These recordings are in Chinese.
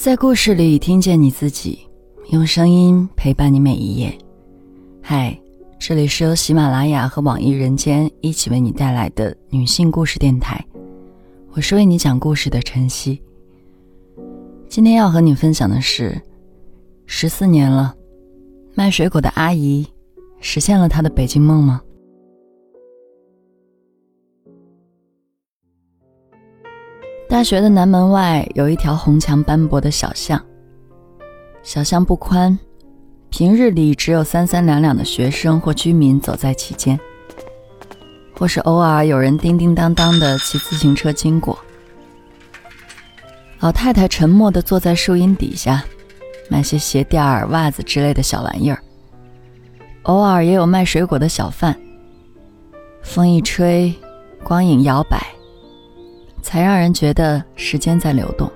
在故事里听见你自己，用声音陪伴你每一页。嗨，这里是由喜马拉雅和网易人间一起为你带来的女性故事电台，我是为你讲故事的晨曦。今天要和你分享的是，十四年了，卖水果的阿姨实现了她的北京梦吗？大学的南门外有一条红墙斑驳的小巷，小巷不宽，平日里只有三三两两的学生或居民走在其间，或是偶尔有人叮叮当当的骑自行车经过。老太太沉默地坐在树荫底下，卖些鞋垫儿、袜子之类的小玩意儿。偶尔也有卖水果的小贩。风一吹，光影摇摆。才让人觉得时间在流动。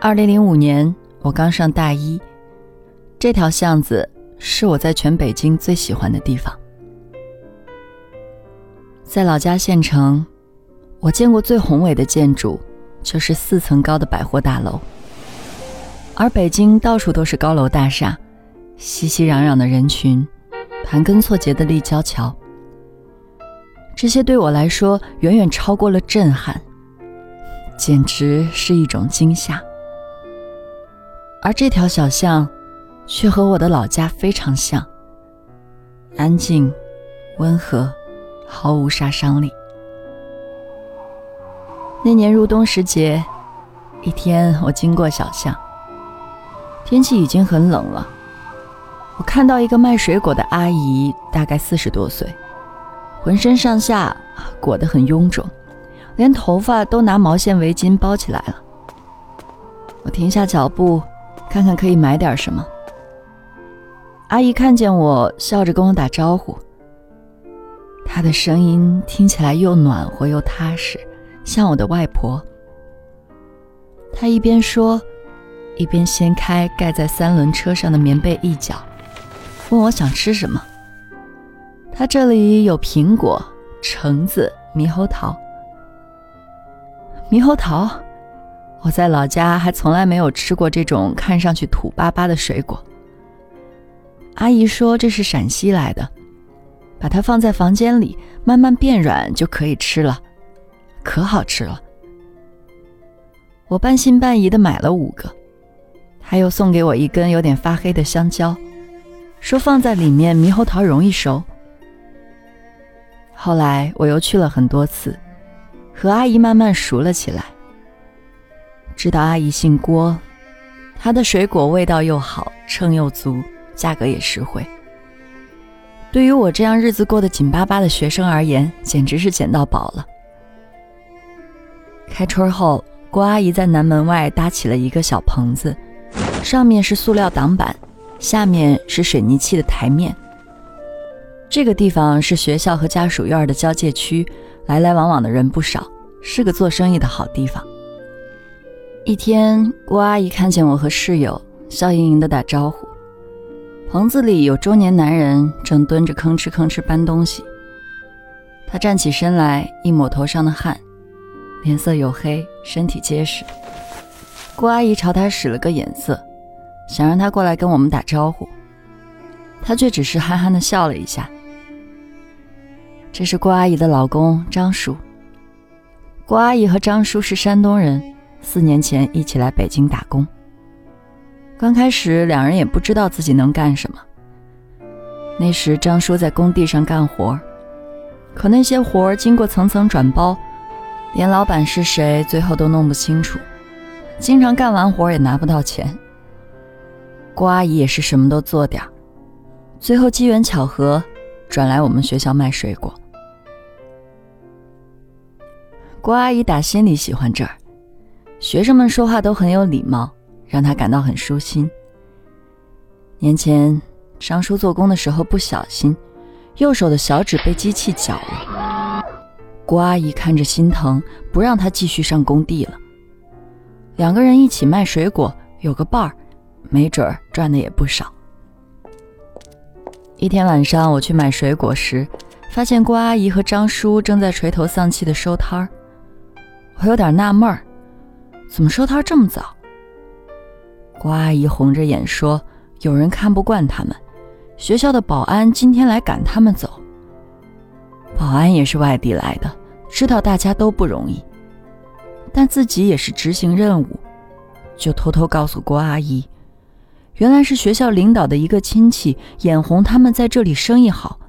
二零零五年，我刚上大一，这条巷子是我在全北京最喜欢的地方。在老家县城，我见过最宏伟的建筑就是四层高的百货大楼，而北京到处都是高楼大厦，熙熙攘攘的人群，盘根错节的立交桥。这些对我来说远远超过了震撼，简直是一种惊吓。而这条小巷，却和我的老家非常像，安静、温和，毫无杀伤力。那年入冬时节，一天我经过小巷，天气已经很冷了，我看到一个卖水果的阿姨，大概四十多岁。浑身上下裹得很臃肿，连头发都拿毛线围巾包起来了。我停下脚步，看看可以买点什么。阿姨看见我，笑着跟我打招呼。她的声音听起来又暖和又踏实，像我的外婆。她一边说，一边掀开盖在三轮车上的棉被一角，问我想吃什么。他这里有苹果、橙子、猕猴桃。猕猴桃，我在老家还从来没有吃过这种看上去土巴巴的水果。阿姨说这是陕西来的，把它放在房间里慢慢变软就可以吃了，可好吃了。我半信半疑的买了五个，他又送给我一根有点发黑的香蕉，说放在里面猕猴桃容易熟。后来我又去了很多次，和阿姨慢慢熟了起来。知道阿姨姓郭，她的水果味道又好，称又足，价格也实惠。对于我这样日子过得紧巴巴的学生而言，简直是捡到宝了。开春后，郭阿姨在南门外搭起了一个小棚子，上面是塑料挡板，下面是水泥砌的台面。这个地方是学校和家属院的交界区，来来往往的人不少，是个做生意的好地方。一天，郭阿姨看见我和室友，笑盈盈地打招呼。棚子里有中年男人正蹲着吭哧吭哧搬东西。他站起身来，一抹头上的汗，脸色黝黑，身体结实。郭阿姨朝他使了个眼色，想让他过来跟我们打招呼，他却只是憨憨地笑了一下。这是郭阿姨的老公张叔。郭阿姨和张叔是山东人，四年前一起来北京打工。刚开始两人也不知道自己能干什么。那时张叔在工地上干活，可那些活经过层层转包，连老板是谁最后都弄不清楚，经常干完活也拿不到钱。郭阿姨也是什么都做点儿最后机缘巧合。转来我们学校卖水果。郭阿姨打心里喜欢这儿，学生们说话都很有礼貌，让她感到很舒心。年前张叔做工的时候不小心，右手的小指被机器绞了。郭阿姨看着心疼，不让他继续上工地了。两个人一起卖水果，有个伴儿，没准儿赚的也不少。一天晚上，我去买水果时，发现郭阿姨和张叔正在垂头丧气地收摊儿。我有点纳闷儿，怎么收摊这么早？郭阿姨红着眼说：“有人看不惯他们，学校的保安今天来赶他们走。保安也是外地来的，知道大家都不容易，但自己也是执行任务，就偷偷告诉郭阿姨，原来是学校领导的一个亲戚眼红他们在这里生意好，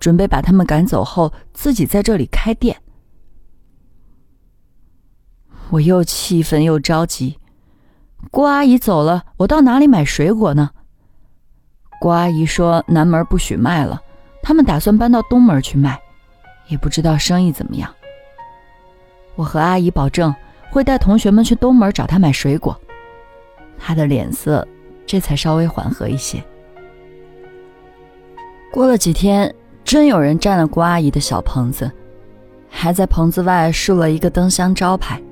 准备把他们赶走后自己在这里开店。”我又气愤又着急。郭阿姨走了，我到哪里买水果呢？郭阿姨说南门不许卖了，他们打算搬到东门去卖，也不知道生意怎么样。我和阿姨保证会带同学们去东门找她买水果，她的脸色这才稍微缓和一些。过了几天，真有人占了郭阿姨的小棚子，还在棚子外竖了一个灯箱招牌。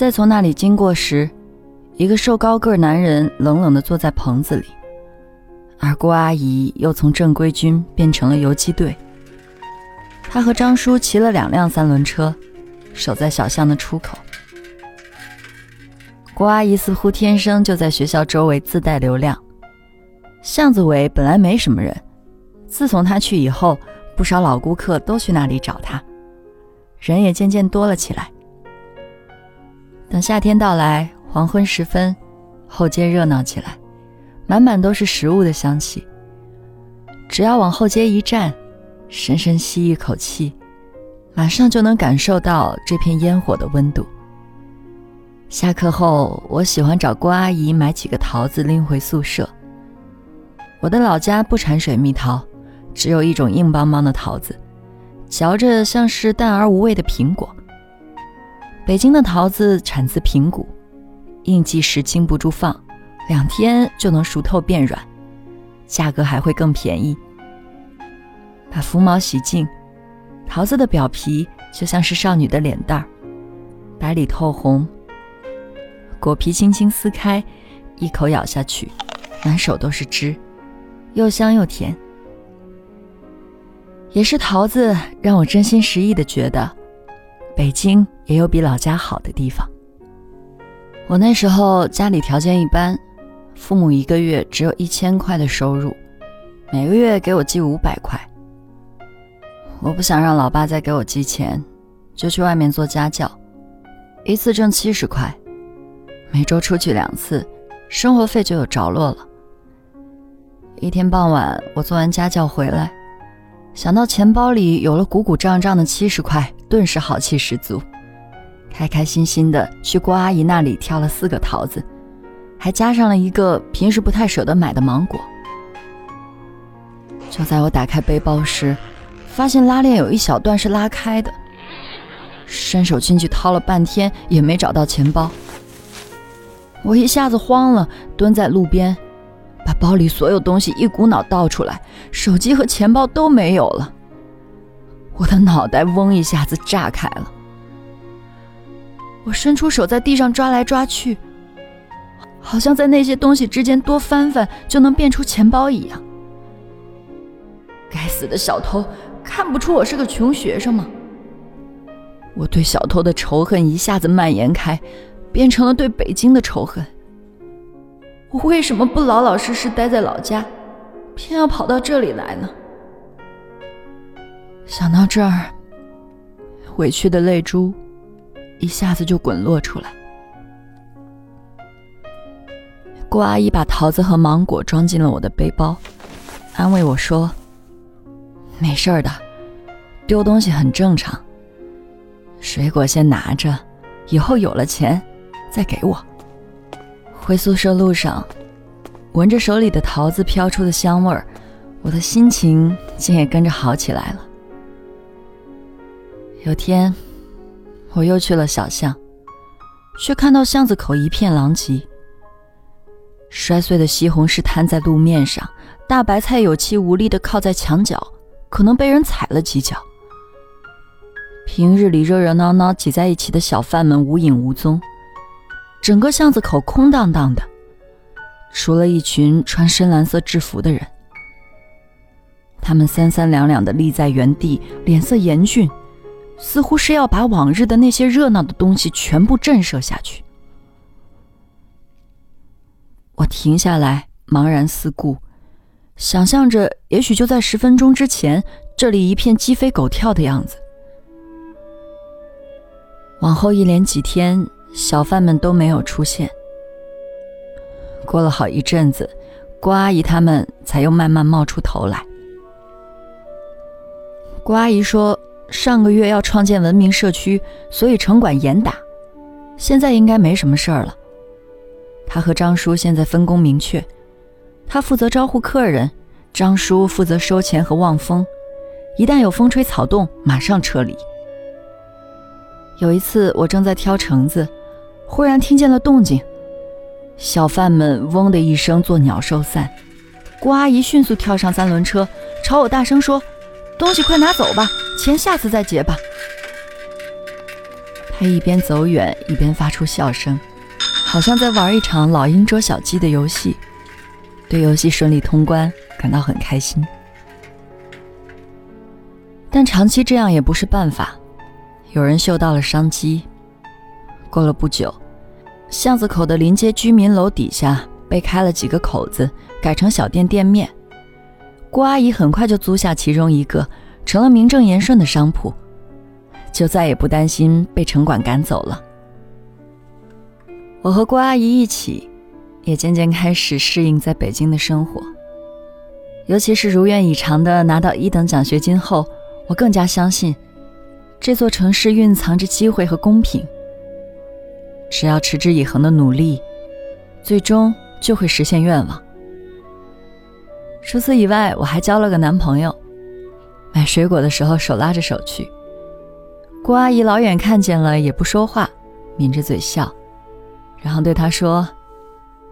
在从那里经过时，一个瘦高个男人冷冷地坐在棚子里，而郭阿姨又从正规军变成了游击队。他和张叔骑了两辆三轮车，守在小巷的出口。郭阿姨似乎天生就在学校周围自带流量，巷子尾本来没什么人，自从她去以后，不少老顾客都去那里找她，人也渐渐多了起来。等夏天到来，黄昏时分，后街热闹起来，满满都是食物的香气。只要往后街一站，深深吸一口气，马上就能感受到这片烟火的温度。下课后，我喜欢找郭阿姨买几个桃子拎回宿舍。我的老家不产水蜜桃，只有一种硬邦邦的桃子，嚼着像是淡而无味的苹果。北京的桃子产自平谷，应季时经不住放，两天就能熟透变软，价格还会更便宜。把浮毛洗净，桃子的表皮就像是少女的脸蛋儿，白里透红。果皮轻轻撕开，一口咬下去，满手都是汁，又香又甜。也是桃子让我真心实意的觉得。北京也有比老家好的地方。我那时候家里条件一般，父母一个月只有一千块的收入，每个月给我寄五百块。我不想让老爸再给我寄钱，就去外面做家教，一次挣七十块，每周出去两次，生活费就有着落了。一天傍晚，我做完家教回来。想到钱包里有了鼓鼓胀胀的七十块，顿时好气十足，开开心心的去郭阿姨那里挑了四个桃子，还加上了一个平时不太舍得买的芒果。就在我打开背包时，发现拉链有一小段是拉开的，伸手进去掏了半天也没找到钱包，我一下子慌了，蹲在路边。把包里所有东西一股脑倒出来，手机和钱包都没有了。我的脑袋嗡一下子炸开了。我伸出手在地上抓来抓去，好像在那些东西之间多翻翻就能变出钱包一样。该死的小偷，看不出我是个穷学生吗？我对小偷的仇恨一下子蔓延开，变成了对北京的仇恨。我为什么不老老实实待在老家，偏要跑到这里来呢？想到这儿，委屈的泪珠一下子就滚落出来。顾阿姨把桃子和芒果装进了我的背包，安慰我说：“没事的，丢东西很正常。水果先拿着，以后有了钱再给我。”回宿舍路上，闻着手里的桃子飘出的香味儿，我的心情竟也跟着好起来了。有天，我又去了小巷，却看到巷子口一片狼藉，摔碎的西红柿摊在路面上，大白菜有气无力地靠在墙角，可能被人踩了几脚。平日里热热闹闹挤在一起的小贩们无影无踪。整个巷子口空荡荡的，除了一群穿深蓝色制服的人。他们三三两两地立在原地，脸色严峻，似乎是要把往日的那些热闹的东西全部震慑下去。我停下来，茫然四顾，想象着也许就在十分钟之前，这里一片鸡飞狗跳的样子。往后一连几天，小贩们都没有出现。过了好一阵子，郭阿姨他们才又慢慢冒出头来。郭阿姨说：“上个月要创建文明社区，所以城管严打，现在应该没什么事儿了。”他和张叔现在分工明确，他负责招呼客人，张叔负责收钱和望风，一旦有风吹草动，马上撤离。有一次，我正在挑橙子，忽然听见了动静，小贩们“嗡”的一声作鸟兽散。郭阿姨迅速跳上三轮车，朝我大声说：“东西快拿走吧，钱下次再结吧。”他一边走远，一边发出笑声。好像在玩一场老鹰捉小鸡的游戏，对游戏顺利通关感到很开心。但长期这样也不是办法，有人嗅到了商机。过了不久，巷子口的临街居民楼底下被开了几个口子，改成小店店面。郭阿姨很快就租下其中一个，成了名正言顺的商铺，就再也不担心被城管赶走了。我和郭阿姨一起，也渐渐开始适应在北京的生活。尤其是如愿以偿的拿到一等奖学金后，我更加相信这座城市蕴藏着机会和公平。只要持之以恒的努力，最终就会实现愿望。除此以外，我还交了个男朋友。买水果的时候手拉着手去，郭阿姨老远看见了也不说话，抿着嘴笑。然后对他说：“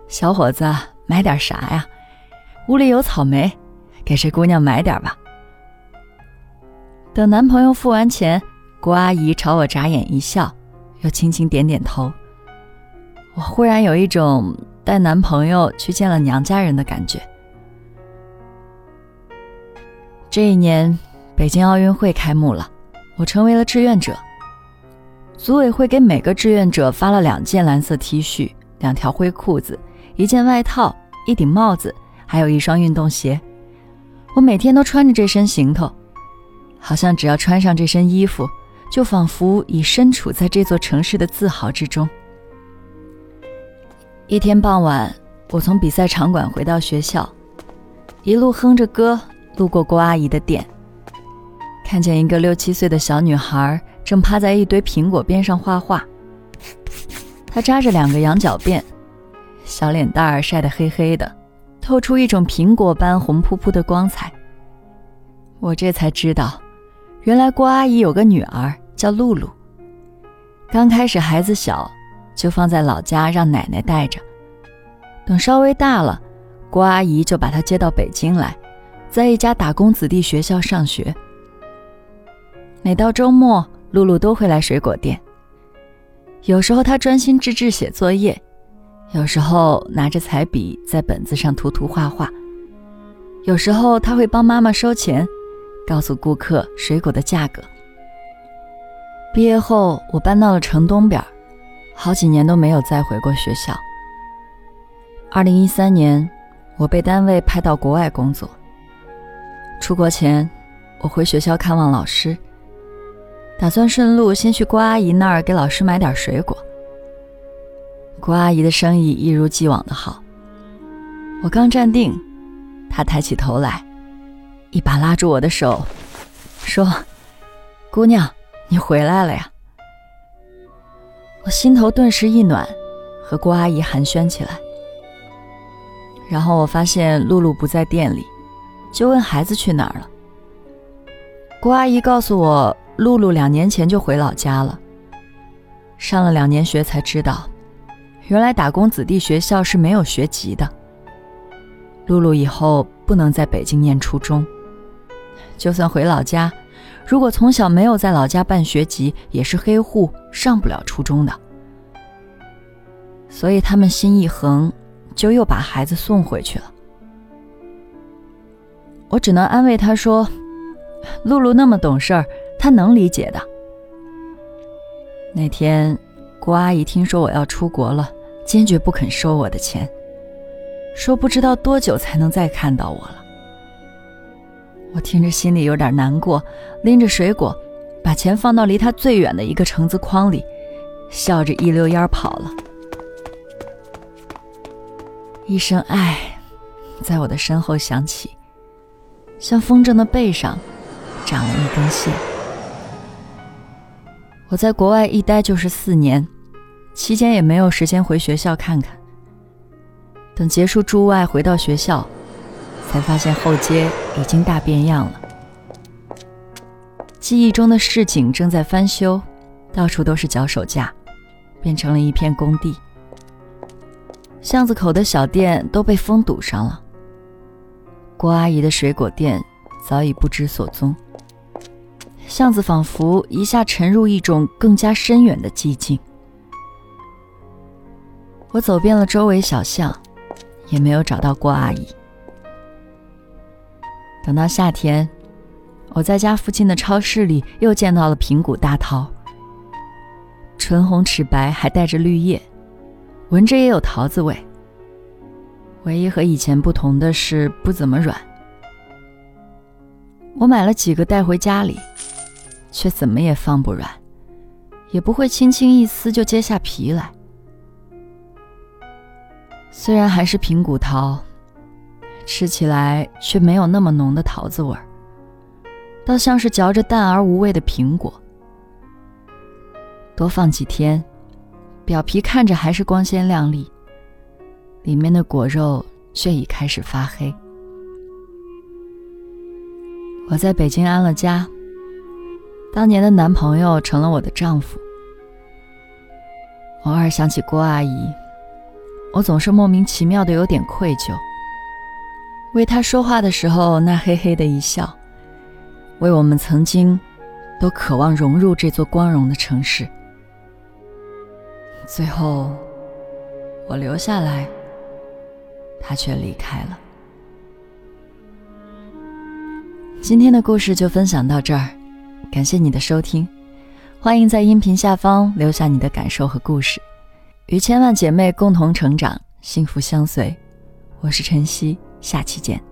小伙子，买点啥呀？屋里有草莓，给这姑娘买点吧。”等男朋友付完钱，郭阿姨朝我眨眼一笑，又轻轻点点头。我忽然有一种带男朋友去见了娘家人的感觉。这一年，北京奥运会开幕了，我成为了志愿者。组委会给每个志愿者发了两件蓝色 T 恤、两条灰裤子、一件外套、一顶帽子，还有一双运动鞋。我每天都穿着这身行头，好像只要穿上这身衣服，就仿佛已身处在这座城市的自豪之中。一天傍晚，我从比赛场馆回到学校，一路哼着歌，路过郭阿姨的店，看见一个六七岁的小女孩。正趴在一堆苹果边上画画，她扎着两个羊角辫，小脸蛋儿晒得黑黑的，透出一种苹果般红扑扑的光彩。我这才知道，原来郭阿姨有个女儿叫露露。刚开始孩子小，就放在老家让奶奶带着，等稍微大了，郭阿姨就把她接到北京来，在一家打工子弟学校上学。每到周末。露露都会来水果店。有时候她专心致志写作业，有时候拿着彩笔在本子上涂涂画画，有时候她会帮妈妈收钱，告诉顾客水果的价格。毕业后，我搬到了城东边，好几年都没有再回过学校。二零一三年，我被单位派到国外工作。出国前，我回学校看望老师。打算顺路先去郭阿姨那儿给老师买点水果。郭阿姨的生意一如既往的好。我刚站定，她抬起头来，一把拉住我的手，说：“姑娘，你回来了呀！”我心头顿时一暖，和郭阿姨寒暄起来。然后我发现露露不在店里，就问孩子去哪儿了。郭阿姨告诉我。露露两年前就回老家了。上了两年学才知道，原来打工子弟学校是没有学籍的。露露以后不能在北京念初中，就算回老家，如果从小没有在老家办学籍，也是黑户，上不了初中的。所以他们心一横，就又把孩子送回去了。我只能安慰他说：“露露那么懂事儿。”他能理解的，那天，郭阿姨听说我要出国了，坚决不肯收我的钱，说不知道多久才能再看到我了。我听着心里有点难过，拎着水果，把钱放到离她最远的一个橙子筐里，笑着一溜烟跑了。一声爱，在我的身后响起，像风筝的背上长了一根线。我在国外一待就是四年，期间也没有时间回学校看看。等结束驻外回到学校，才发现后街已经大变样了。记忆中的市井正在翻修，到处都是脚手架，变成了一片工地。巷子口的小店都被风堵上了。郭阿姨的水果店早已不知所踪。巷子仿佛一下沉入一种更加深远的寂静。我走遍了周围小巷，也没有找到郭阿姨。等到夏天，我在家附近的超市里又见到了平谷大桃，唇红齿白，还带着绿叶，闻着也有桃子味。唯一和以前不同的是不怎么软。我买了几个带回家里。却怎么也放不软，也不会轻轻一撕就揭下皮来。虽然还是平谷桃，吃起来却没有那么浓的桃子味儿，倒像是嚼着淡而无味的苹果。多放几天，表皮看着还是光鲜亮丽，里面的果肉却已开始发黑。我在北京安了家。当年的男朋友成了我的丈夫。偶尔想起郭阿姨，我总是莫名其妙的有点愧疚。为她说话的时候那嘿嘿的一笑，为我们曾经都渴望融入这座光荣的城市。最后，我留下来，他却离开了。今天的故事就分享到这儿。感谢你的收听，欢迎在音频下方留下你的感受和故事，与千万姐妹共同成长，幸福相随。我是晨曦，下期见。